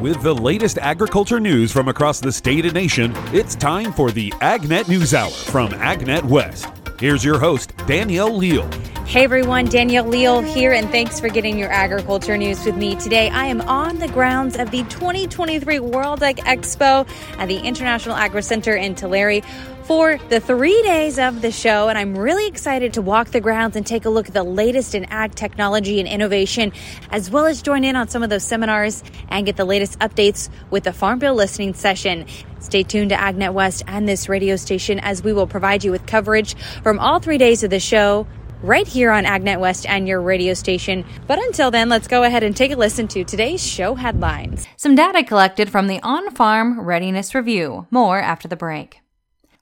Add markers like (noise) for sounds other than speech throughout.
With the latest agriculture news from across the state and nation, it's time for the AgNet News Hour from AgNet West. Here's your host, Danielle Leal. Hey everyone, Danielle Leal here, and thanks for getting your agriculture news with me today. I am on the grounds of the 2023 World Ag Expo at the International Agri Center in Tulare for the three days of the show, and I'm really excited to walk the grounds and take a look at the latest in ag technology and innovation, as well as join in on some of those seminars and get the latest updates with the Farm Bill listening session. Stay tuned to AgNet West and this radio station as we will provide you with coverage from all three days of the show right here on AgNet West and your radio station. But until then, let's go ahead and take a listen to today's show headlines. Some data collected from the On Farm Readiness Review. More after the break.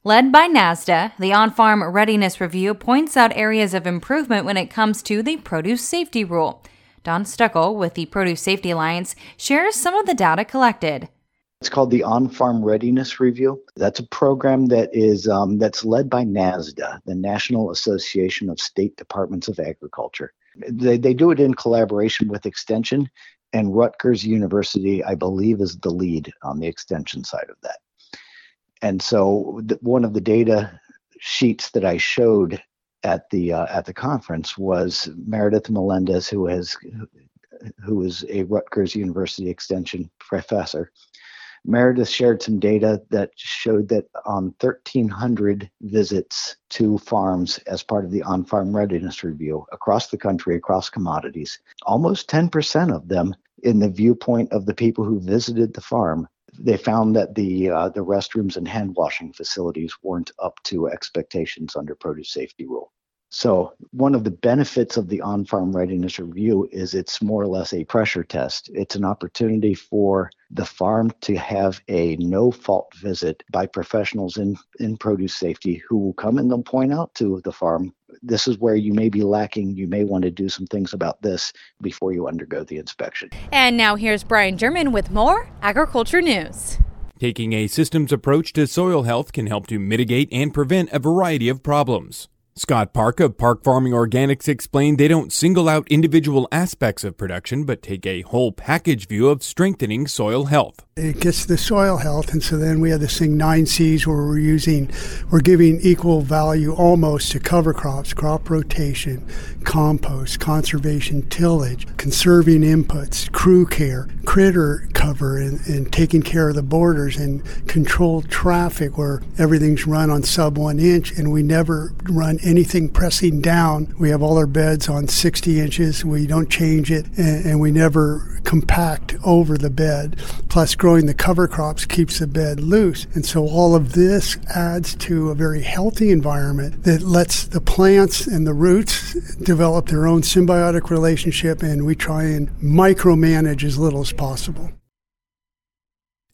Led by NASDA, the On Farm Readiness Review points out areas of improvement when it comes to the produce safety rule. Don Stoeckel with the Produce Safety Alliance shares some of the data collected. It's called the On-Farm Readiness Review. That's a program that is um, that's led by NASDA, the National Association of State Departments of Agriculture. They, they do it in collaboration with Extension, and Rutgers University, I believe, is the lead on the Extension side of that. And so, one of the data sheets that I showed at the uh, at the conference was Meredith Melendez, who has who is a Rutgers University Extension professor. Meredith shared some data that showed that on 1,300 visits to farms as part of the on farm readiness review across the country, across commodities, almost 10% of them, in the viewpoint of the people who visited the farm, they found that the uh, the restrooms and hand washing facilities weren't up to expectations under produce safety rule. So, one of the benefits of the on farm readiness review is it's more or less a pressure test. It's an opportunity for the farm to have a no fault visit by professionals in, in produce safety who will come and they'll point out to the farm this is where you may be lacking. You may want to do some things about this before you undergo the inspection. And now here's Brian German with more agriculture news. Taking a systems approach to soil health can help to mitigate and prevent a variety of problems. Scott Park of Park Farming Organics explained they don't single out individual aspects of production, but take a whole package view of strengthening soil health. It gets the soil health, and so then we have this thing nine C's where we're using, we're giving equal value almost to cover crops, crop rotation, compost, conservation tillage, conserving inputs, crew care, critter cover, and, and taking care of the borders and controlled traffic where everything's run on sub one inch and we never run anything pressing down. We have all our beds on 60 inches. We don't change it and, and we never compact over the bed. Plus, growing the cover crops keeps the bed loose. And so, all of this adds to a very healthy environment that lets the plants and the roots develop their own symbiotic relationship, and we try and micromanage as little as possible.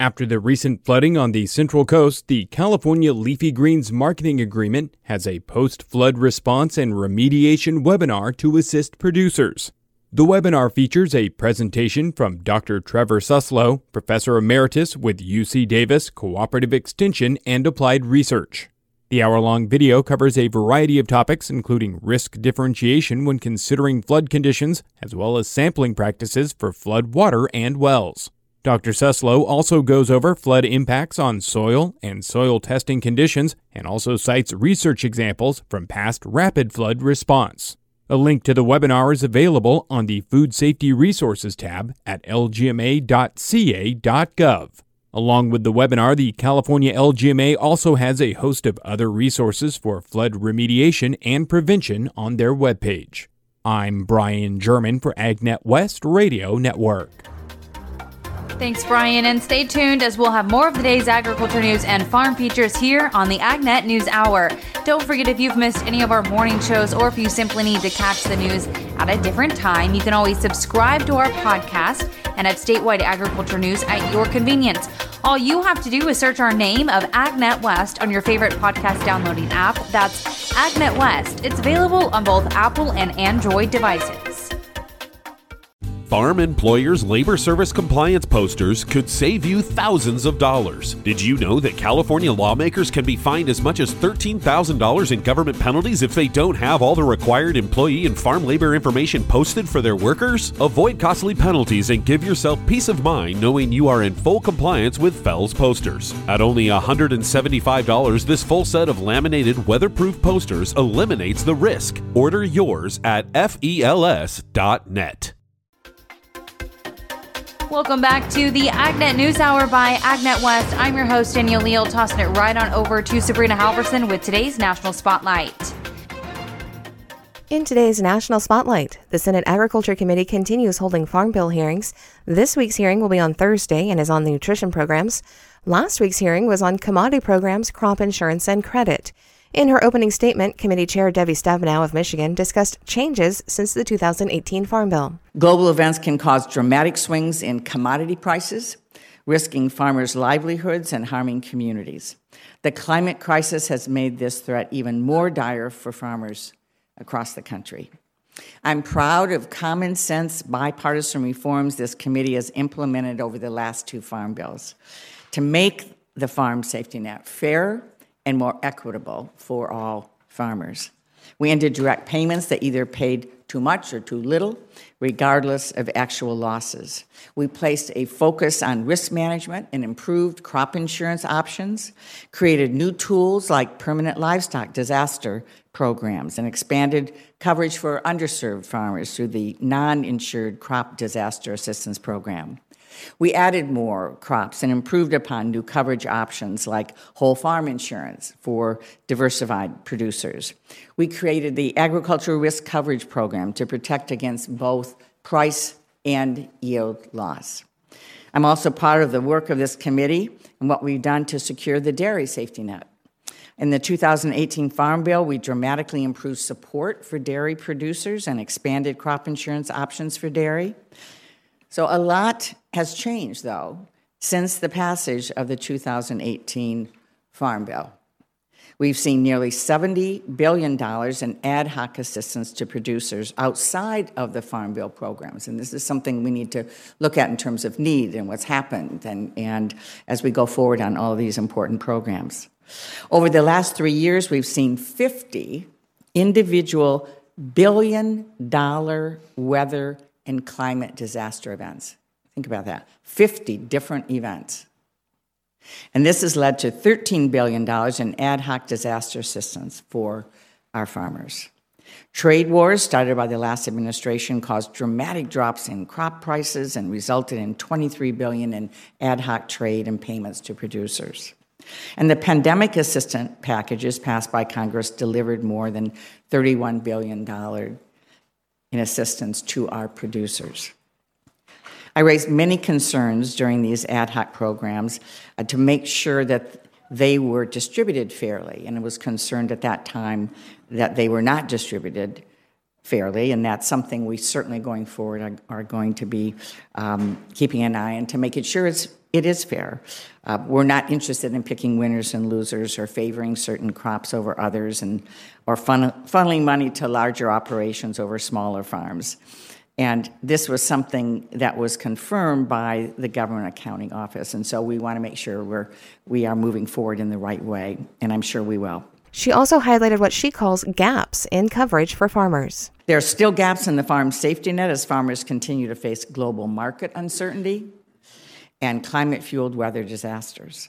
After the recent flooding on the Central Coast, the California Leafy Greens Marketing Agreement has a post flood response and remediation webinar to assist producers. The webinar features a presentation from Dr. Trevor Suslow, Professor Emeritus with UC Davis Cooperative Extension and Applied Research. The hour long video covers a variety of topics, including risk differentiation when considering flood conditions, as well as sampling practices for flood water and wells. Dr. Suslow also goes over flood impacts on soil and soil testing conditions and also cites research examples from past rapid flood response. A link to the webinar is available on the Food Safety Resources tab at lgma.ca.gov. Along with the webinar, the California LGMA also has a host of other resources for flood remediation and prevention on their webpage. I'm Brian German for AgNet West Radio Network. Thanks, Brian, and stay tuned as we'll have more of the day's agriculture news and farm features here on the AgNet News Hour. Don't forget if you've missed any of our morning shows or if you simply need to catch the news at a different time, you can always subscribe to our podcast and have statewide agriculture news at your convenience. All you have to do is search our name of AgNet West on your favorite podcast downloading app. That's AgNet West. It's available on both Apple and Android devices. Farm employers' labor service compliance posters could save you thousands of dollars. Did you know that California lawmakers can be fined as much as $13,000 in government penalties if they don't have all the required employee and farm labor information posted for their workers? Avoid costly penalties and give yourself peace of mind knowing you are in full compliance with FELS posters. At only $175, this full set of laminated weatherproof posters eliminates the risk. Order yours at fels.net. Welcome back to the Agnet News Hour by Agnet West. I'm your host, Danielle Leal, tossing it right on over to Sabrina Halverson with today's National Spotlight. In today's National Spotlight, the Senate Agriculture Committee continues holding Farm Bill hearings. This week's hearing will be on Thursday and is on the nutrition programs. Last week's hearing was on commodity programs, crop insurance, and credit. In her opening statement, Committee Chair Debbie Stabenow of Michigan discussed changes since the 2018 Farm Bill. Global events can cause dramatic swings in commodity prices, risking farmers' livelihoods and harming communities. The climate crisis has made this threat even more dire for farmers across the country. I'm proud of common sense bipartisan reforms this committee has implemented over the last two farm bills to make the farm safety net fair and more equitable for all farmers. We ended direct payments that either paid too much or too little, regardless of actual losses. We placed a focus on risk management and improved crop insurance options, created new tools like permanent livestock disaster programs, and expanded coverage for underserved farmers through the non insured crop disaster assistance program. We added more crops and improved upon new coverage options like whole farm insurance for diversified producers. We created the Agricultural Risk Coverage Program to protect against both price and yield loss. I'm also part of the work of this committee and what we've done to secure the dairy safety net. In the 2018 Farm Bill, we dramatically improved support for dairy producers and expanded crop insurance options for dairy. So a lot has changed, though, since the passage of the 2018 Farm Bill. We've seen nearly $70 billion in ad hoc assistance to producers outside of the Farm Bill programs. And this is something we need to look at in terms of need and what's happened and, and as we go forward on all these important programs. Over the last three years, we've seen 50 individual billion dollar weather and climate disaster events. Think about that 50 different events. And this has led to $13 billion in ad hoc disaster assistance for our farmers. Trade wars started by the last administration caused dramatic drops in crop prices and resulted in 23 billion in ad hoc trade and payments to producers. And the pandemic assistance packages passed by Congress delivered more than $31 billion in assistance to our producers. I raised many concerns during these ad hoc programs uh, to make sure that they were distributed fairly, and I was concerned at that time that they were not distributed fairly, and that's something we certainly going forward are, are going to be um, keeping an eye on to make it sure it's it is fair. Uh, we're not interested in picking winners and losers or favoring certain crops over others and or fun, funneling money to larger operations over smaller farms. And this was something that was confirmed by the government accounting office. And so we want to make sure we're, we are moving forward in the right way, and I'm sure we will. She also highlighted what she calls gaps in coverage for farmers. There are still gaps in the farm safety net as farmers continue to face global market uncertainty and climate fueled weather disasters.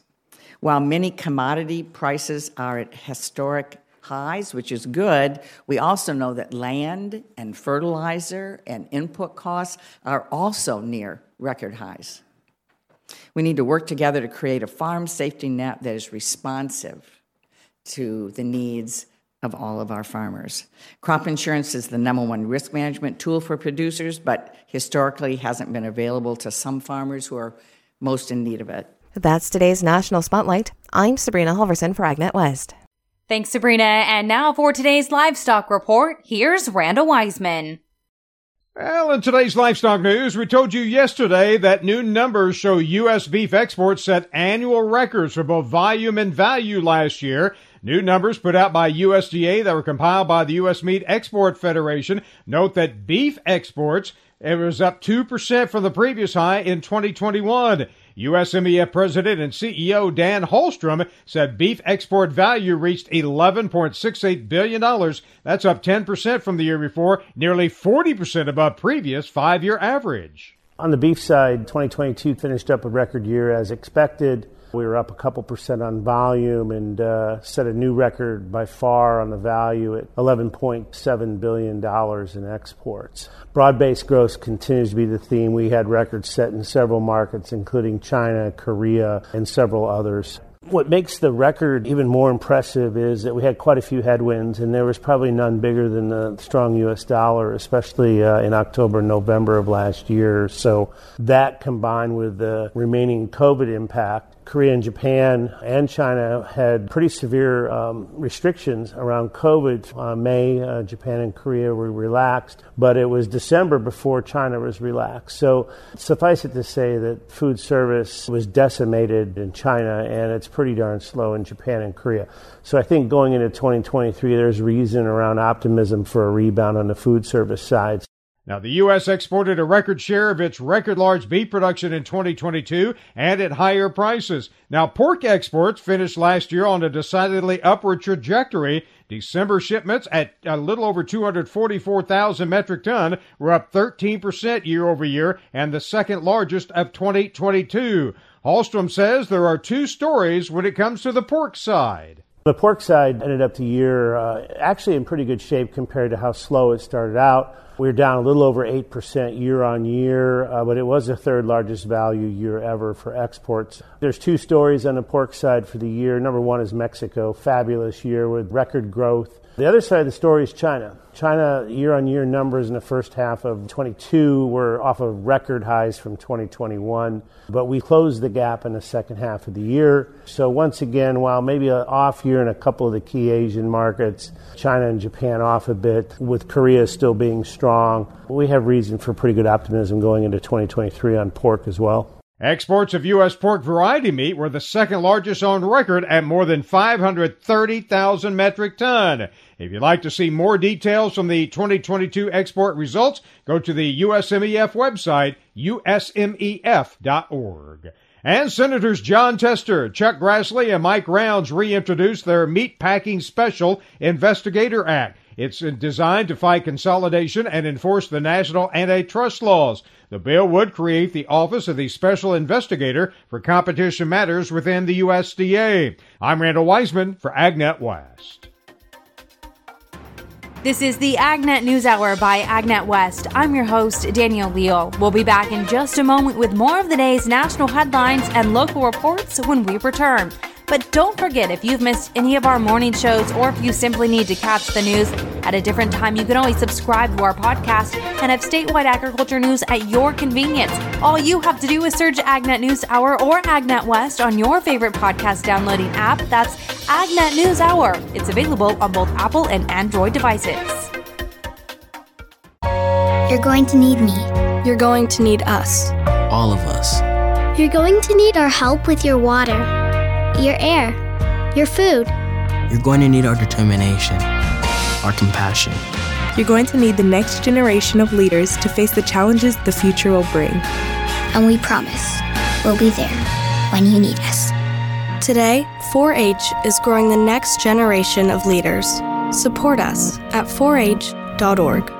While many commodity prices are at historic highs, which is good, we also know that land and fertilizer and input costs are also near record highs. We need to work together to create a farm safety net that is responsive to the needs of all of our farmers. Crop insurance is the number one risk management tool for producers, but historically hasn't been available to some farmers who are most in need of it. That's today's National Spotlight. I'm Sabrina Halverson for Agnet West. Thanks, Sabrina. And now for today's livestock report, here's Randall Wiseman. Well, in today's livestock news, we told you yesterday that new numbers show U.S. beef exports set annual records for both volume and value last year. New numbers put out by USDA that were compiled by the U.S. Meat Export Federation note that beef exports It was up 2% from the previous high in 2021. USMEF President and CEO Dan Halstrom said beef export value reached $11.68 billion. That's up 10% from the year before, nearly 40% above previous five year average. On the beef side, 2022 finished up a record year as expected. We were up a couple percent on volume and uh, set a new record by far on the value at $11.7 billion in exports. Broad based growth continues to be the theme. We had records set in several markets, including China, Korea, and several others. What makes the record even more impressive is that we had quite a few headwinds, and there was probably none bigger than the strong U.S. dollar, especially uh, in October and November of last year. So that combined with the remaining COVID impact Korea and Japan and China had pretty severe um, restrictions around COVID. Uh, May, uh, Japan and Korea were relaxed, but it was December before China was relaxed. So suffice it to say that food service was decimated in China, and it's pretty darn slow in Japan and Korea. So I think going into 2023, there's reason around optimism for a rebound on the food service side. Now, the U.S. exported a record share of its record large beef production in 2022 and at higher prices. Now, pork exports finished last year on a decidedly upward trajectory. December shipments at a little over 244,000 metric ton were up 13% year over year and the second largest of 2022. Halstrom says there are two stories when it comes to the pork side. The pork side ended up the year uh, actually in pretty good shape compared to how slow it started out. We were down a little over 8% year on year, uh, but it was the third largest value year ever for exports. There's two stories on the pork side for the year. Number one is Mexico, fabulous year with record growth. The other side of the story is China. China year on year numbers in the first half of 22 were off of record highs from 2021, but we closed the gap in the second half of the year. So, once again, while maybe an off year in a couple of the key Asian markets, China and Japan off a bit, with Korea still being strong, we have reason for pretty good optimism going into 2023 on pork as well. Exports of U.S. pork variety meat were the second largest on record at more than 530,000 metric ton. If you'd like to see more details from the 2022 export results, go to the USMEF website, usmef.org. And Senators Jon Tester, Chuck Grassley, and Mike Rounds reintroduced their Meat Packing Special Investigator Act. It's designed to fight consolidation and enforce the national antitrust laws. The bill would create the Office of the Special Investigator for Competition Matters within the USDA. I'm Randall Wiseman for AgNet West. This is the AgNet News Hour by AgNet West. I'm your host, Danielle Leal. We'll be back in just a moment with more of the day's national headlines and local reports when we return. But don't forget, if you've missed any of our morning shows or if you simply need to catch the news at a different time, you can always subscribe to our podcast and have statewide agriculture news at your convenience. All you have to do is search AgNet News Hour or AgNet West on your favorite podcast downloading app. That's AgNet News Hour. It's available on both Apple and Android devices. You're going to need me. You're going to need us. All of us. You're going to need our help with your water your air, your food. You're going to need our determination, our compassion. You're going to need the next generation of leaders to face the challenges the future will bring. And we promise we'll be there when you need us. Today, 4 H is growing the next generation of leaders. Support us at 4h.org.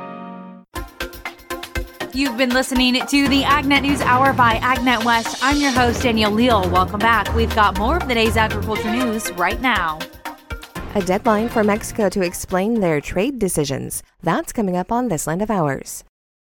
You've been listening to the AgNet News Hour by AgNet West. I'm your host, Danielle Leal. Welcome back. We've got more of the day's agriculture news right now. A deadline for Mexico to explain their trade decisions. That's coming up on this land of ours.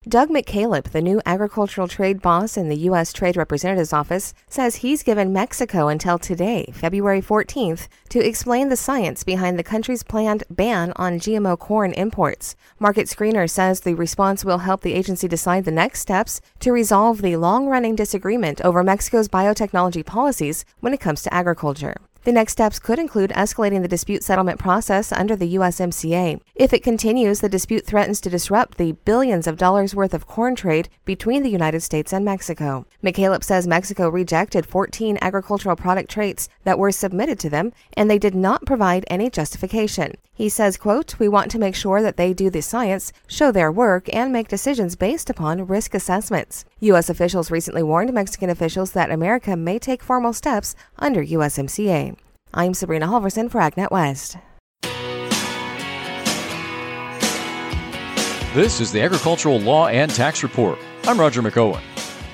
Doug McKalip, the new agricultural trade boss in the U.S. Trade Representative's office, says he's given Mexico until today, February 14th, to explain the science behind the country's planned ban on GMO corn imports. Market Screener says the response will help the agency decide the next steps to resolve the long running disagreement over Mexico's biotechnology policies when it comes to agriculture. The next steps could include escalating the dispute settlement process under the USMCA. If it continues, the dispute threatens to disrupt the billions of dollars worth of corn trade between the United States and Mexico. McKalip says Mexico rejected 14 agricultural product traits that were submitted to them, and they did not provide any justification. He says, quote, We want to make sure that they do the science, show their work, and make decisions based upon risk assessments. U.S. officials recently warned Mexican officials that America may take formal steps under USMCA. I'm Sabrina Halverson for AgNet West. This is the Agricultural Law and Tax Report. I'm Roger McEowen.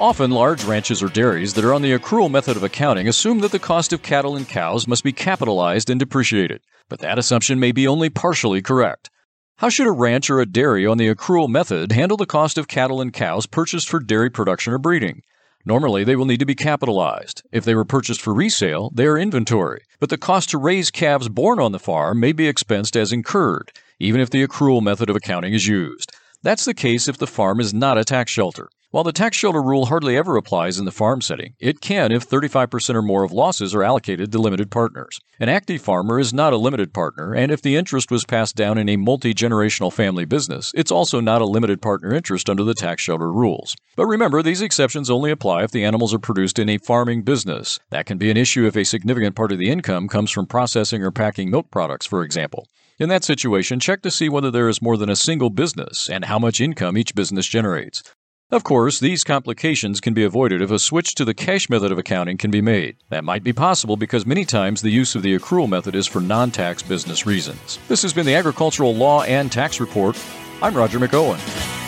Often, large ranches or dairies that are on the accrual method of accounting assume that the cost of cattle and cows must be capitalized and depreciated, but that assumption may be only partially correct. How should a ranch or a dairy on the accrual method handle the cost of cattle and cows purchased for dairy production or breeding? Normally, they will need to be capitalized. If they were purchased for resale, they are inventory. But the cost to raise calves born on the farm may be expensed as incurred, even if the accrual method of accounting is used. That's the case if the farm is not a tax shelter. While the tax shelter rule hardly ever applies in the farm setting, it can if 35% or more of losses are allocated to limited partners. An active farmer is not a limited partner, and if the interest was passed down in a multi generational family business, it's also not a limited partner interest under the tax shelter rules. But remember, these exceptions only apply if the animals are produced in a farming business. That can be an issue if a significant part of the income comes from processing or packing milk products, for example. In that situation, check to see whether there is more than a single business and how much income each business generates. Of course, these complications can be avoided if a switch to the cash method of accounting can be made. That might be possible because many times the use of the accrual method is for non tax business reasons. This has been the Agricultural Law and Tax Report. I'm Roger McEowen.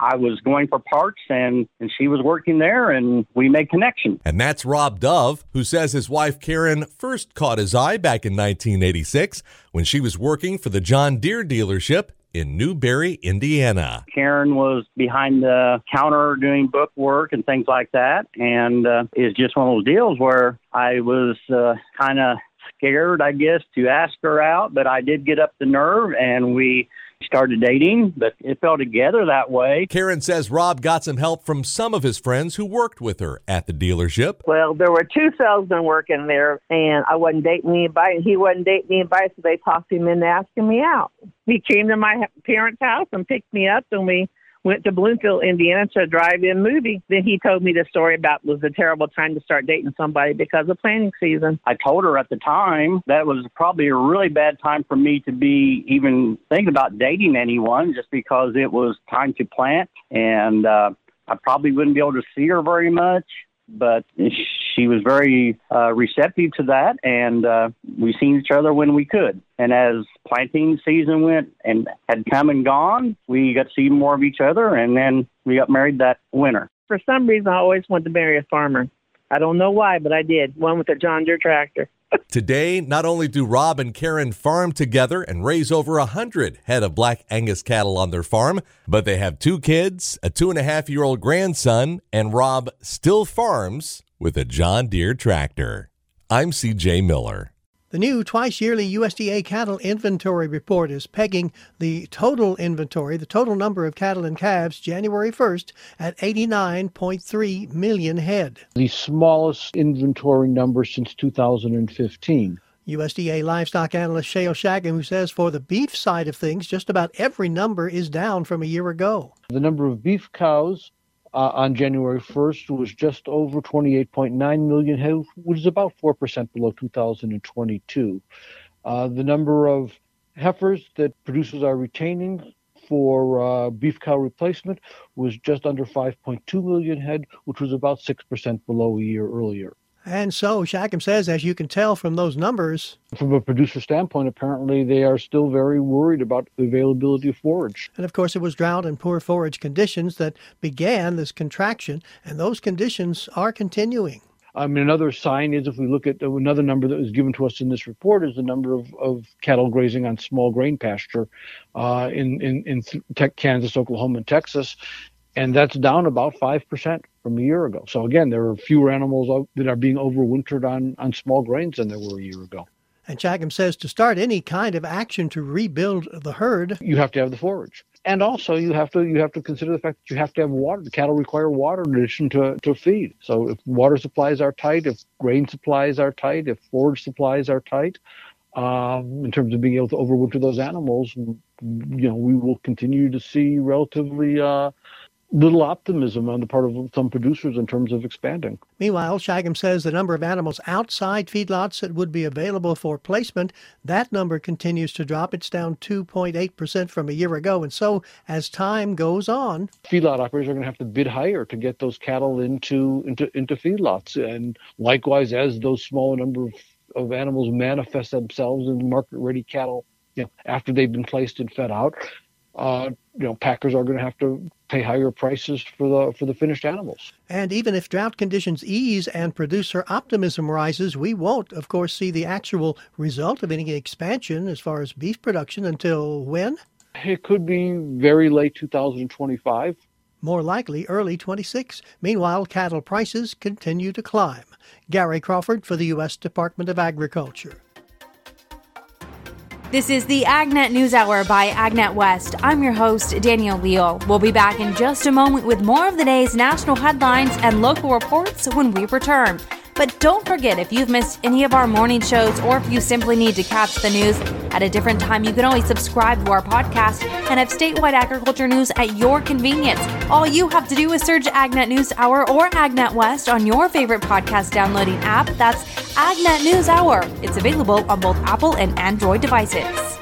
I was going for parts and, and she was working there and we made connection. And that's Rob Dove, who says his wife Karen first caught his eye back in 1986 when she was working for the John Deere dealership in Newberry, Indiana. Karen was behind the counter doing book work and things like that. And uh, it's just one of those deals where I was uh, kind of scared, I guess, to ask her out, but I did get up the nerve and we started dating, but it fell together that way. Karen says Rob got some help from some of his friends who worked with her at the dealership. Well, there were two salesmen working there, and I wasn't dating anybody, and he wasn't dating anybody, so they talked him into asking me out. He came to my parents' house and picked me up, and we went to Bloomfield, Indiana to a drive-in movie. Then he told me the story about was a terrible time to start dating somebody because of planting season. I told her at the time that was probably a really bad time for me to be even thinking about dating anyone just because it was time to plant and uh, I probably wouldn't be able to see her very much but she was very uh, receptive to that, and uh, we seen each other when we could. And as planting season went and had come and gone, we got to see more of each other, and then we got married that winter. For some reason, I always wanted to marry a farmer. I don't know why, but I did. One with a John Deere tractor. (laughs) Today, not only do Rob and Karen farm together and raise over a hundred head of black Angus cattle on their farm, but they have two kids, a two and a half year old grandson, and Rob still farms with a John Deere tractor. I'm CJ Miller. The new twice yearly USDA cattle inventory report is pegging the total inventory, the total number of cattle and calves, January 1st at 89.3 million head. The smallest inventory number since 2015. USDA livestock analyst Shayle Shagam, who says for the beef side of things, just about every number is down from a year ago. The number of beef cows uh, on January 1st was just over 28.9 million head, which is about 4% below 2022. Uh, the number of heifers that producers are retaining for uh, beef cow replacement was just under 5.2 million head, which was about 6% below a year earlier. And so Shagam says, as you can tell from those numbers, from a producer standpoint, apparently they are still very worried about the availability of forage. And of course, it was drought and poor forage conditions that began this contraction, and those conditions are continuing. I mean, another sign is if we look at another number that was given to us in this report is the number of, of cattle grazing on small grain pasture uh, in in, in Kansas, Oklahoma, and Texas, and that's down about five percent from a year ago. So again, there are fewer animals that are being overwintered on, on small grains than there were a year ago. And Shagam says to start any kind of action to rebuild the herd, you have to have the forage. and also you have to you have to consider the fact that you have to have water. The cattle require water in addition to, to feed. So if water supplies are tight, if grain supplies are tight, if forage supplies are tight, um, in terms of being able to overwinter those animals, you know, we will continue to see relatively uh, little optimism on the part of some producers in terms of expanding. Meanwhile, Shagam says the number of animals outside feedlots that would be available for placement, that number continues to drop. It's down 2.8% from a year ago. And so as time goes on, feedlot operators are going to have to bid higher to get those cattle into into into feedlots. And likewise, as those smaller number of, of animals manifest themselves in market ready cattle, you know, after they've been placed and fed out, uh, you know, packers are going to have to pay higher prices for the for the finished animals. And even if drought conditions ease and producer optimism rises, we won't, of course, see the actual result of any expansion as far as beef production until when? It could be very late 2025. More likely early 26. Meanwhile, cattle prices continue to climb. Gary Crawford for the U.S. Department of Agriculture. This is the AgNet News Hour by AgNet West. I'm your host, Danielle Leal. We'll be back in just a moment with more of the day's national headlines and local reports when we return. But don't forget, if you've missed any of our morning shows or if you simply need to catch the news at a different time, you can always subscribe to our podcast and have statewide agriculture news at your convenience. All you have to do is search AgNet News Hour or AgNet West on your favorite podcast downloading app. That's AgNet News Hour. It's available on both Apple and Android devices.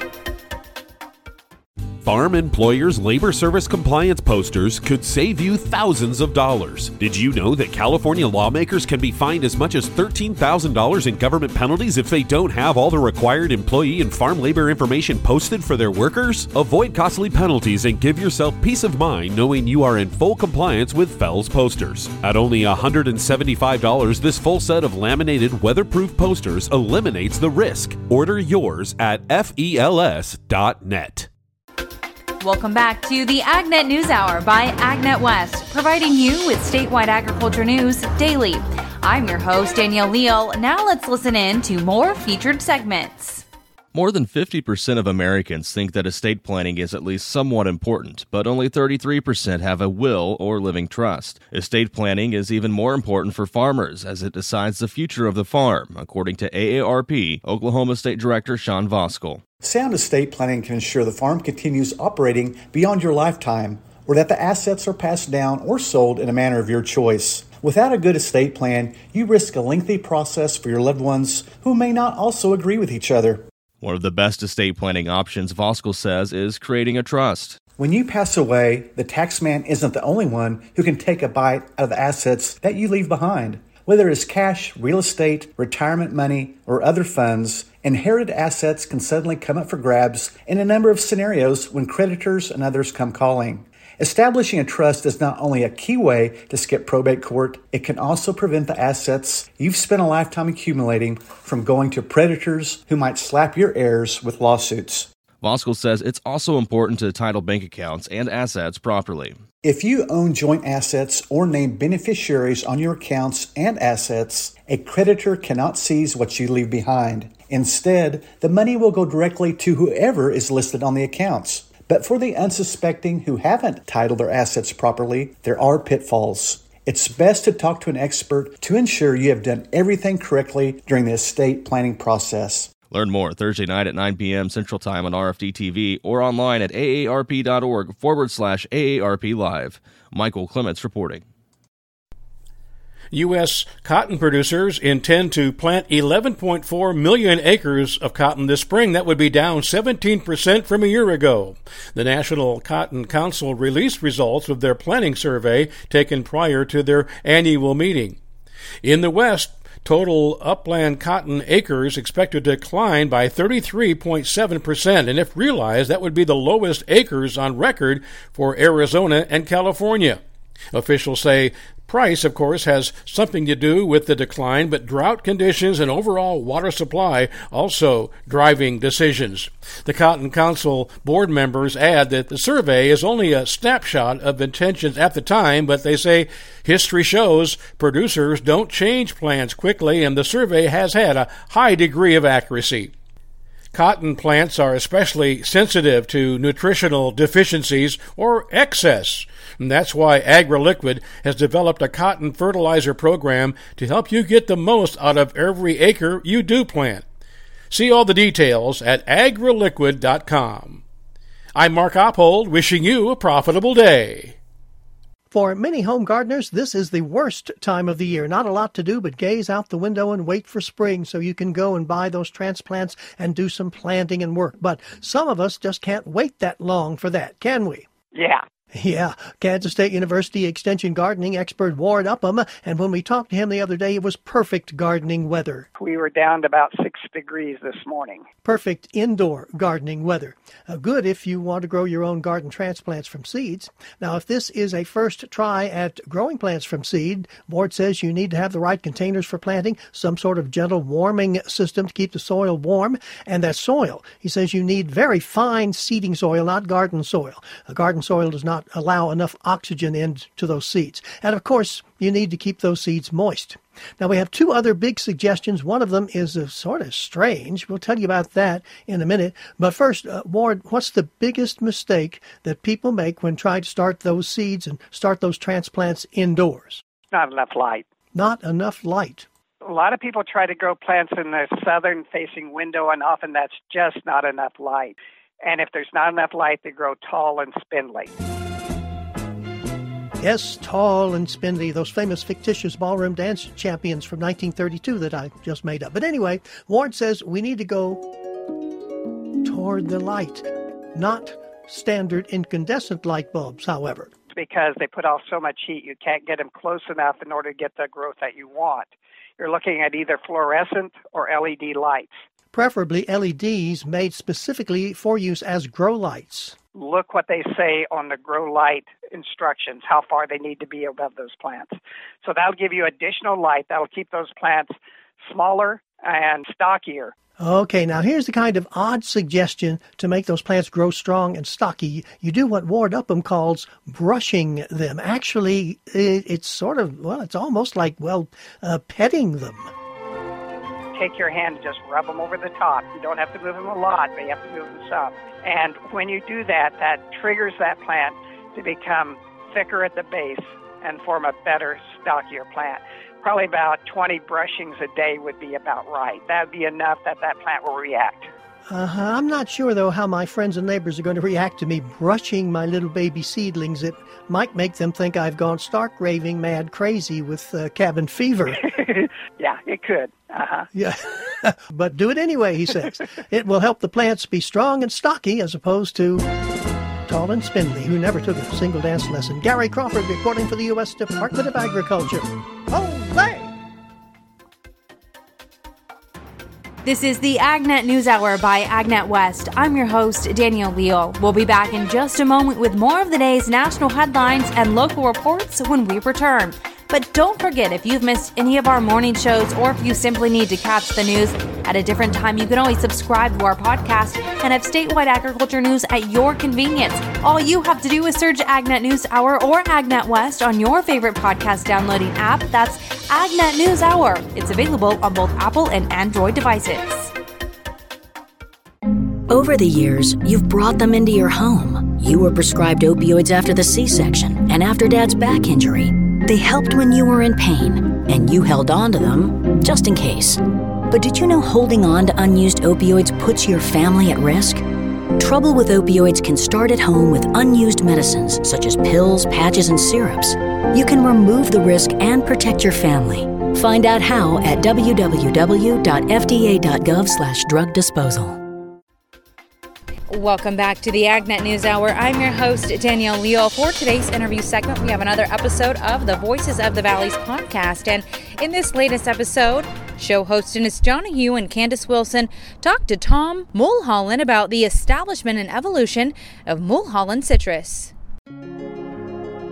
Farm Employers Labor Service compliance posters could save you thousands of dollars. Did you know that California lawmakers can be fined as much as $13,000 in government penalties if they don't have all the required employee and farm labor information posted for their workers? Avoid costly penalties and give yourself peace of mind knowing you are in full compliance with FELS posters. At only $175, this full set of laminated weatherproof posters eliminates the risk. Order yours at fels.net. Welcome back to the AgNet News Hour by AgNet West, providing you with statewide agriculture news daily. I'm your host, Danielle Leal. Now let's listen in to more featured segments. More than 50% of Americans think that estate planning is at least somewhat important, but only 33% have a will or living trust. Estate planning is even more important for farmers as it decides the future of the farm, according to AARP Oklahoma State Director Sean Voskuhl. Sound estate planning can ensure the farm continues operating beyond your lifetime or that the assets are passed down or sold in a manner of your choice. Without a good estate plan, you risk a lengthy process for your loved ones who may not also agree with each other. One of the best estate planning options, Voskuhl says, is creating a trust. When you pass away, the taxman isn't the only one who can take a bite out of the assets that you leave behind. Whether it's cash, real estate, retirement money, or other funds, inherited assets can suddenly come up for grabs in a number of scenarios when creditors and others come calling. Establishing a trust is not only a key way to skip probate court, it can also prevent the assets you've spent a lifetime accumulating from going to predators who might slap your heirs with lawsuits. Voskuhl says it's also important to title bank accounts and assets properly. If you own joint assets or name beneficiaries on your accounts and assets, a creditor cannot seize what you leave behind. Instead, the money will go directly to whoever is listed on the accounts. But for the unsuspecting who haven't titled their assets properly, there are pitfalls. It's best to talk to an expert to ensure you have done everything correctly during the estate planning process. Learn more Thursday night at 9 p.m. Central Time on RFD TV or online at aarp.org forward slash AARP Live. Michael Clements reporting. U.S. cotton producers intend to plant 11.4 million acres of cotton this spring. That would be down 17% from a year ago. The National Cotton Council released results of their planning survey taken prior to their annual meeting. In the West, Total upland cotton acres expected to decline by 33.7%, and if realized, that would be the lowest acres on record for Arizona and California. Officials say price, of course, has something to do with the decline, but drought conditions and overall water supply also driving decisions. The Cotton Council board members add that the survey is only a snapshot of intentions at the time, but they say history shows producers don't change plans quickly, and the survey has had a high degree of accuracy. Cotton plants are especially sensitive to nutritional deficiencies or excess. And that's why AgriLiquid has developed a cotton fertilizer program to help you get the most out of every acre you do plant. See all the details at agriliquid.com. I'm Mark Oppold, wishing you a profitable day. For many home gardeners, this is the worst time of the year. Not a lot to do but gaze out the window and wait for spring so you can go and buy those transplants and do some planting and work. But some of us just can't wait that long for that, can we? Yeah. Yeah, Kansas State University Extension gardening expert Ward Upham, and when we talked to him the other day, it was perfect gardening weather. We were down to about six degrees this morning. Perfect indoor gardening weather. Uh, good if you want to grow your own garden transplants from seeds. Now, if this is a first try at growing plants from seed, Ward says you need to have the right containers for planting, some sort of gentle warming system to keep the soil warm, and that soil, he says you need very fine seeding soil, not garden soil. A garden soil does not not allow enough oxygen into those seeds. And of course, you need to keep those seeds moist. Now, we have two other big suggestions. One of them is uh, sort of strange. We'll tell you about that in a minute. But first, uh, Ward, what's the biggest mistake that people make when trying to start those seeds and start those transplants indoors? Not enough light. Not enough light. A lot of people try to grow plants in the southern facing window, and often that's just not enough light. And if there's not enough light, they grow tall and spindly. Yes, tall and spindly, those famous fictitious ballroom dance champions from 1932 that I just made up. But anyway, Ward says we need to go toward the light, not standard incandescent light bulbs, however. Because they put off so much heat, you can't get them close enough in order to get the growth that you want. You're looking at either fluorescent or LED lights. Preferably LEDs made specifically for use as grow lights look what they say on the grow light instructions, how far they need to be above those plants. So that'll give you additional light. That'll keep those plants smaller and stockier. Okay, now here's the kind of odd suggestion to make those plants grow strong and stocky. You do what Ward Upham calls brushing them. Actually, it's sort of, well, it's almost like, well, uh, petting them take your hand and just rub them over the top. You don't have to move them a lot, but you have to move them some. And when you do that, that triggers that plant to become thicker at the base and form a better, stockier plant. Probably about 20 brushings a day would be about right. That would be enough that that plant will react. Uh-huh. I'm not sure, though, how my friends and neighbors are going to react to me brushing my little baby seedlings. It might make them think I've gone stark raving mad crazy with uh, cabin fever. (laughs) yeah, it could. Uh-huh. Yeah. (laughs) but do it anyway, he says. it will help the plants be strong and stocky as opposed to tall and spindly, who never took a single dance lesson. Gary Crawford reporting for the U.S. Department of Agriculture. Olay! This is the AgNet News Hour by AgNet West. I'm your host, Danielle Leal. We'll be back in just a moment with more of the day's national headlines and local reports when we return. But don't forget, if you've missed any of our morning shows or if you simply need to catch the news at a different time, you can always subscribe to our podcast and have statewide agriculture news at your convenience. All you have to do is search AgNet News Hour or AgNet West on your favorite podcast downloading app. That's AgNet News Hour. It's available on both Apple and Android devices. Over the years, you've brought them into your home. You were prescribed opioids after the C section and after dad's back injury. They helped when you were in pain, and you held on to them just in case. But did you know holding on to unused opioids puts your family at risk? Trouble with opioids can start at home with unused medicines such as pills, patches, and syrups. You can remove the risk and protect your family. Find out how at www.fda.gov/drug disposal. Welcome back to the AgNet News Hour. I'm your host, Danielle Leal. For today's interview segment, we have another episode of the Voices of the Valleys podcast. And in this latest episode, show host Dennis Donahue and Candace Wilson talked to Tom Mulholland about the establishment and evolution of Mulholland citrus.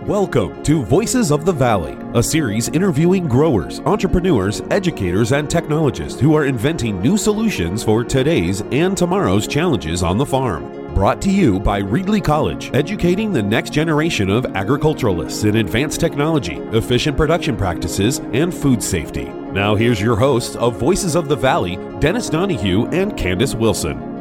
Welcome to Voices of the Valley, a series interviewing growers, entrepreneurs, educators, and technologists who are inventing new solutions for today's and tomorrow's challenges on the farm. Brought to you by Reedley College, educating the next generation of agriculturalists in advanced technology, efficient production practices, and food safety. Now, here's your hosts of Voices of the Valley, Dennis Donahue and Candace Wilson.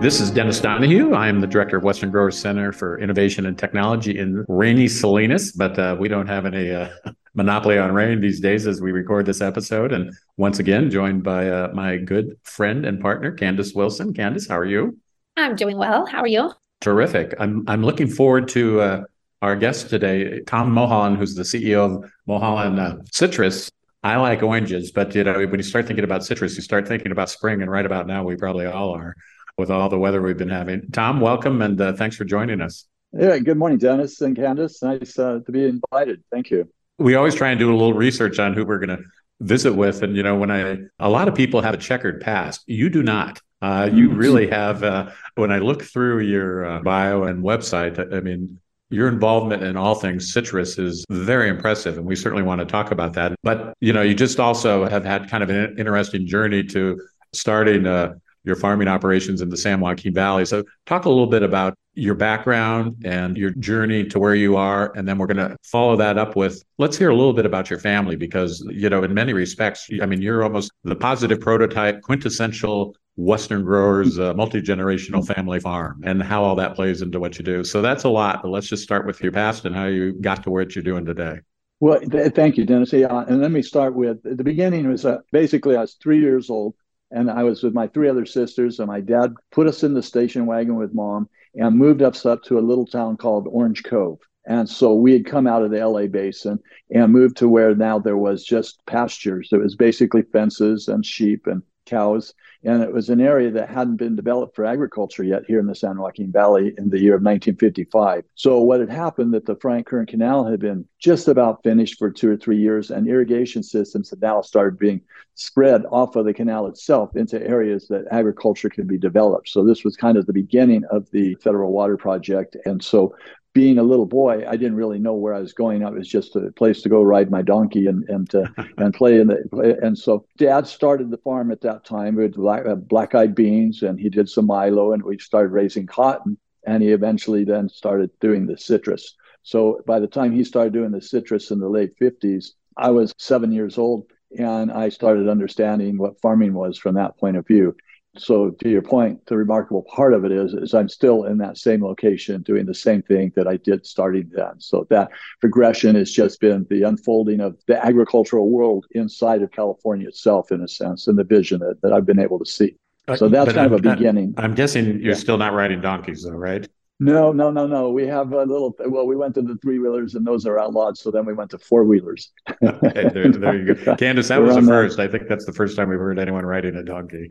This is Dennis Donahue. I am the director of Western Growers Center for Innovation and Technology in rainy Salinas, but uh, we don't have any uh, (laughs) monopoly on rain these days as we record this episode. And once again, joined by uh, my good friend and partner, Candace Wilson. Candace, how are you? I'm doing well. How are you? Terrific. I'm I'm looking forward to uh, our guest today, Tom Mulholland, who's the CEO of Mulholland uh, Citrus. I like oranges, but you know when you start thinking about citrus, you start thinking about spring, and right about now we probably all are with all the weather we've been having. Tom, welcome and uh, thanks for joining us. Yeah, good morning, Dennis and Candace. Nice uh, to be invited. Thank you. We always try and do a little research on who we're going to visit with, and you know, when I a lot of people have a checkered past, you do not. Uh, you mm-hmm. really have. Uh, when I look through your uh, bio and website, I mean, your involvement in all things citrus is very impressive and we certainly want to talk about that but you know you just also have had kind of an interesting journey to starting uh, your farming operations in the San Joaquin Valley. So, talk a little bit about your background and your journey to where you are. And then we're going to follow that up with let's hear a little bit about your family because, you know, in many respects, I mean, you're almost the positive prototype, quintessential Western growers, uh, multi generational family farm, and how all that plays into what you do. So, that's a lot. But let's just start with your past and how you got to what you're doing today. Well, th- thank you, Dennis. Yeah, and let me start with the beginning was uh, basically I was three years old and I was with my three other sisters, and my dad put us in the station wagon with mom and moved us up to a little town called Orange Cove. And so we had come out of the LA basin and moved to where now there was just pastures. It was basically fences and sheep and cows. And it was an area that hadn't been developed for agriculture yet here in the San Joaquin Valley in the year of 1955. So what had happened that the Friant-Kern Canal had been just about finished for two or three years, and irrigation systems had now started being spread off of the canal itself into areas that agriculture could be developed. So this was kind of the beginning of the federal water project. And so being a little boy, I didn't really know where I was going. It was just a place to go ride my donkey and and to, (laughs) and play in the. And so, Dad started the farm at that time with black, uh, black eyed beans, and he did some milo, and we started raising cotton. And he eventually then started doing the citrus. So by the time he started doing the citrus in the late fifties, I was seven years old, and I started understanding what farming was from that point of view so to your point the remarkable part of it is is i'm still in that same location doing the same thing that i did starting then so that progression has just been the unfolding of the agricultural world inside of california itself in a sense and the vision that, that i've been able to see uh, so that's but kind I'm, of a beginning i'm guessing you're yeah. still not riding donkeys though right no, no, no, no. We have a little. Well, we went to the three wheelers, and those are outlawed. So then we went to four wheelers. okay, there, there, you go, (laughs) Candace. That was the first. That. I think that's the first time we've heard anyone riding a donkey.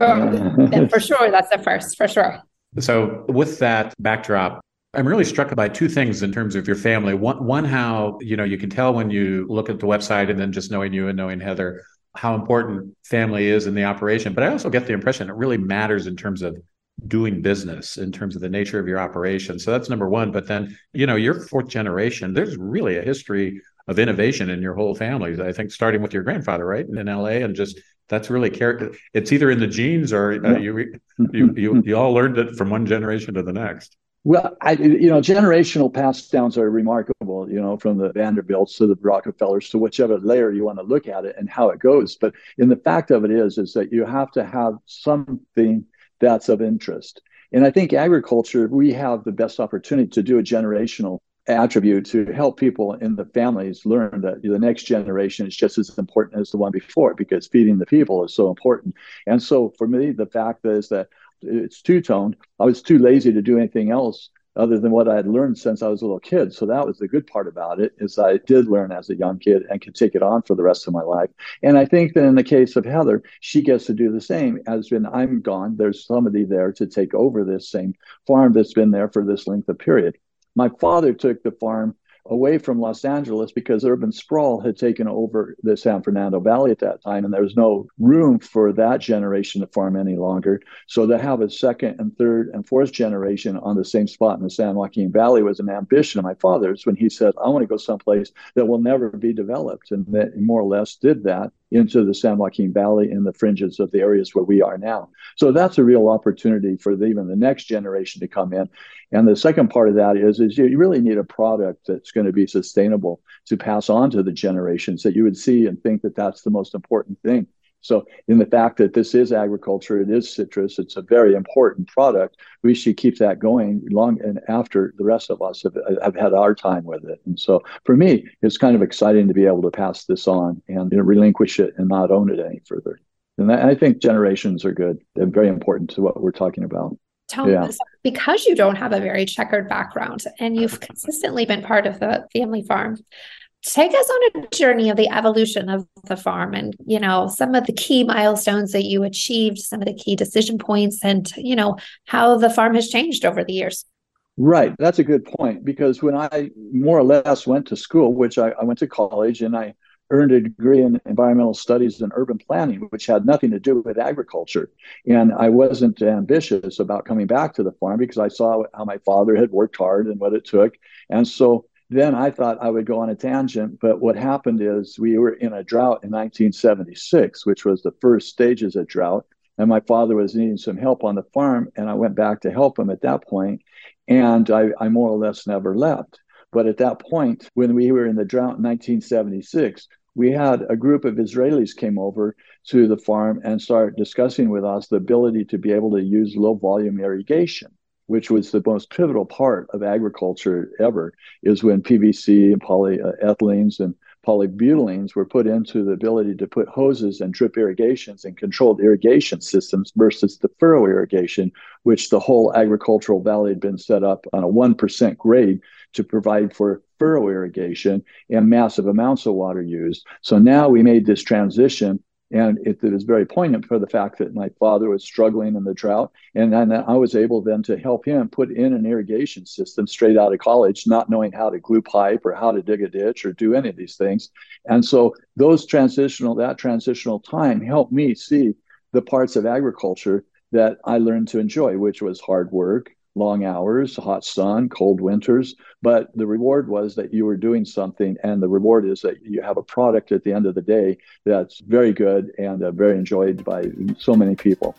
Oh, for sure, that's the first, for sure. So, with that backdrop, I'm really struck by two things in terms of your family. One, one, how you know you can tell when you look at the website, and then just knowing you and knowing Heather, how important family is in the operation. But I also get the impression it really matters in terms of doing business in terms of the nature of your operation. So that's number one. But then, you know, you're fourth generation. There's really a history of innovation in your whole family. I think starting with your grandfather, right, in LA, and just that's really character. It's either in the genes or uh, you, you you you all learned it from one generation to the next. Well, I, you know, generational pass downs are remarkable, you know, from the Vanderbilts to the Rockefellers to whichever layer you want to look at it and how it goes. But in the fact of it is, is that you have to have something that's of interest. And I think agriculture, we have the best opportunity to do a generational attribute to help people in the families learn that the next generation is just as important as the one before because feeding the people is so important. And so for me, the fact is that it's two toned. I was too lazy to do anything else other than what I had learned since I was a little kid. So that was the good part about it is I did learn as a young kid and can take it on for the rest of my life. And I think that in the case of Heather, she gets to do the same. As when I'm gone, there's somebody there to take over this same farm that's been there for this length of period. My father took the farm away from Los Angeles because urban sprawl had taken over the San Fernando Valley at that time, and there was no room for that generation to farm any longer. So to have a second and third and fourth generation on the same spot in the San Joaquin Valley was an ambition of my father's when he said, I want to go someplace that will never be developed. And that more or less did that into the San Joaquin Valley in the fringes of the areas where we are now. So that's a real opportunity for the, even the next generation to come in. And the second part of that is, is you really need a product that's going to be sustainable to pass on to the generations that you would see and think that that's the most important thing. So, in the fact that this is agriculture, it is citrus, it's a very important product. We should keep that going long and after the rest of us have, have had our time with it. And so, for me, it's kind of exciting to be able to pass this on and you know, relinquish it and not own it any further. And I think generations are good. They're very important to what we're talking about. Tell yeah. because you don't have a very checkered background and you've consistently been part of the family farm, take us on a journey of the evolution of the farm and you know some of the key milestones that you achieved some of the key decision points and you know how the farm has changed over the years. Right. That's a good point because when i more or less went to school which i, I went to college and i earned a degree in environmental studies and urban planning which had nothing to do with agriculture. And i wasn't ambitious about coming back to the farm because i saw how my father had worked hard and what it took. And so then I thought I would go on a tangent, but what happened is we were in a drought in 1976, which was the first stages of drought. And my father was needing some help on the farm, and I went back to help him at that point, And I, I more or less never left. But at that point, when we were in the drought in 1976, we had a group of Israelis came over to the farm and started discussing with us the ability to be able to use low volume irrigation which was the most pivotal part of agriculture ever, is when PVC and polyethylenes and polybutylenes were put into the ability to put hoses and drip irrigations and controlled irrigation systems versus the furrow irrigation, which the whole agricultural valley had been set up on a 1% grade to provide for furrow irrigation and massive amounts of water used. So now we made this transition and it, was very poignant for the fact that my father was struggling in the drought. And then I was able then to help him put in an irrigation system straight out of college, not knowing how to glue pipe or how to dig a ditch or do any of these things. And so those transitional, that transitional time helped me see the parts of agriculture that I learned to enjoy, which was hard work, long hours, hot sun, cold winters. But the reward was that you were doing something, and the reward is that you have a product at the end of the day that's very good and uh, very enjoyed by so many people.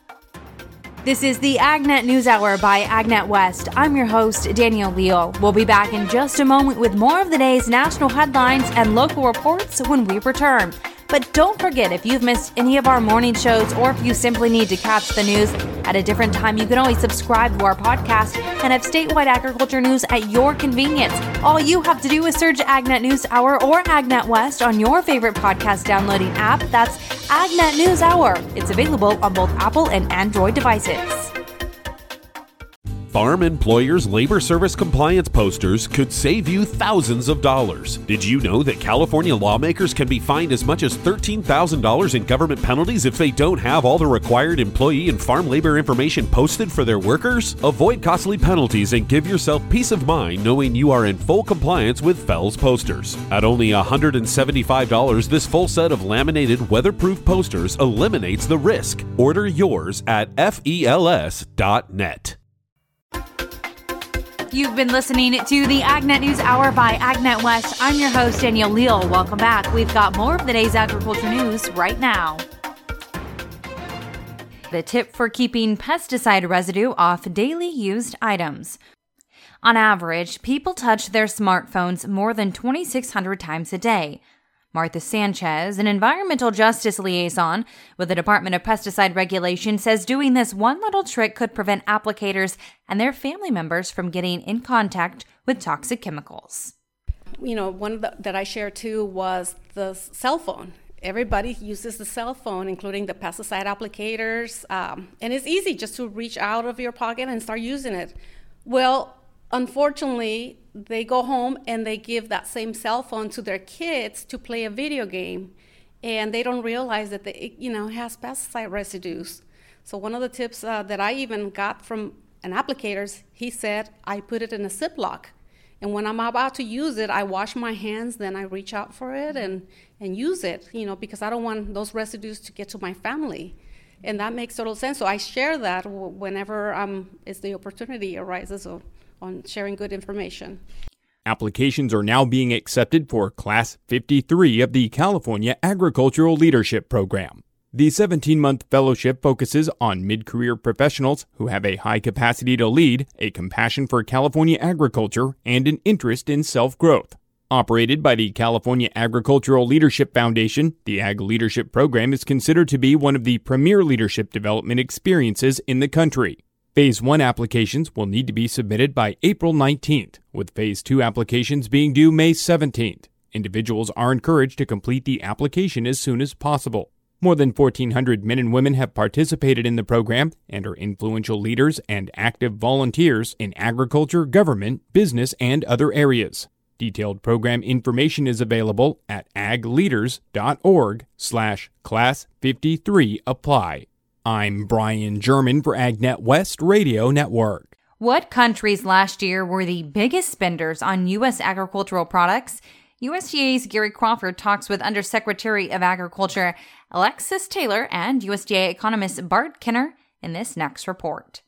This is the AgNet News Hour by AgNet West. I'm your host, Danielle Leal. We'll be back in just a moment with more of the day's national headlines and local reports when we return. But don't forget, if you've missed any of our morning shows or if you simply need to catch the news at a different time, you can always subscribe to our podcast and have statewide agriculture news at your convenience. All you have to do is search AgNet News Hour or AgNet West on your favorite podcast downloading app. That's AgNet News Hour. It's available on both Apple and Android devices. Farm Employers Labor Service Compliance posters could save you thousands of dollars. Did you know that California lawmakers can be fined as much as $13,000 in government penalties if they don't have all the required employee and farm labor information posted for their workers? Avoid costly penalties and give yourself peace of mind knowing you are in full compliance with FELS posters. At only $175, this full set of laminated weatherproof posters eliminates the risk. Order yours at fels.net. You've been listening to the AgNet News Hour by AgNet West. I'm your host, Danielle Leal. Welcome back. We've got more of the day's agriculture news right now. The tip for keeping pesticide residue off daily used items. On average, people touch their smartphones more than 2,600 times a day. Martha Sanchez, an environmental justice liaison with the Department of Pesticide Regulation, says doing this one little trick could prevent applicators and their family members from getting in contact with toxic chemicals. You know, one the, that I shared too was the cell phone. Everybody uses the cell phone, including the pesticide applicators, um, and it's easy just to reach out of your pocket and start using it. Well, unfortunately, they go home and they give that same cell phone to their kids to play a video game and they don't realize that it you know has pesticide residues. So one of the tips uh, that i even got from an applicator he said i put it in a ziploc and when i'm about to use it i wash my hands then i reach out for it and and use it you know because i don't want those residues to get to my family. And that makes total sense. So i share that whenever um, it's the opportunity arises. So on sharing good information. Applications are now being accepted for Class 53 of the California Agricultural Leadership Program. The 17 month fellowship focuses on mid career professionals who have a high capacity to lead, a compassion for California agriculture, and an interest in self growth. Operated by the California Agricultural Leadership Foundation, the Ag Leadership Program is considered to be one of the premier leadership development experiences in the country. Phase 1 applications will need to be submitted by April 19th, with Phase 2 applications being due May 17th. Individuals are encouraged to complete the application as soon as possible. More than 1,400 men and women have participated in the program and are influential leaders and active volunteers in agriculture, government, business, and other areas. Detailed program information is available at agleaders.org slash class 53 apply. I'm Brian German for AgNet West Radio Network. What countries last year were the biggest spenders on U.S. agricultural products? USDA's Gary Crawford talks with Undersecretary of Agriculture Alexis Taylor and USDA economist Bart Kenner in this next report.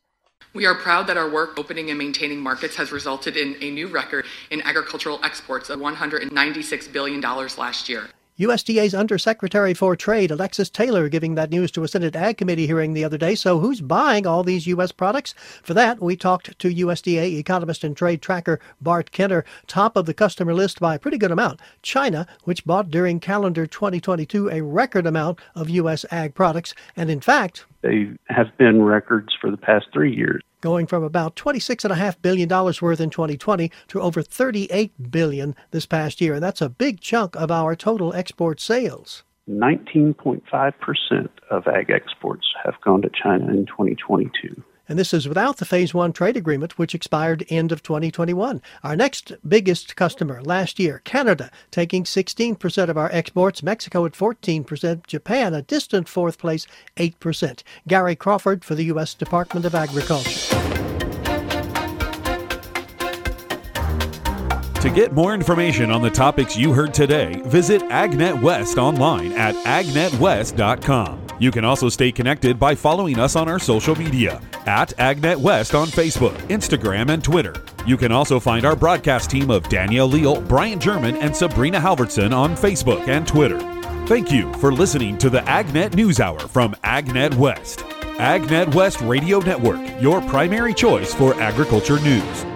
We are proud that our work opening and maintaining markets has resulted in a new record in agricultural exports of $196 billion last year. USDA's Undersecretary for Trade, Alexis Taylor, giving that news to a Senate Ag Committee hearing the other day. So, who's buying all these U.S. products? For that, we talked to USDA economist and trade tracker Bart Kenner. Top of the customer list by a pretty good amount China, which bought during calendar 2022 a record amount of U.S. ag products. And in fact, they have been records for the past three years going from about $26.5 billion worth in 2020 to over 38 billion this past year. And that's a big chunk of our total export sales. 19.5% of ag exports have gone to China in 2022 and this is without the Phase 1 trade agreement, which expired end of 2021. Our next biggest customer last year, Canada, taking 16% of our exports, Mexico at 14%, Japan, a distant fourth place, 8%. Gary Crawford for the U.S. Department of Agriculture. To get more information on the topics you heard today, visit AgNet West online at agnetwest.com. You can also stay connected by following us on our social media at AgNet West on Facebook, Instagram, and Twitter. You can also find our broadcast team of Danielle Leal, Brian German, and Sabrina Halvorson on Facebook and Twitter. Thank you for listening to the AgNet News Hour from AgNet West. AgNet West Radio Network, your primary choice for agriculture news.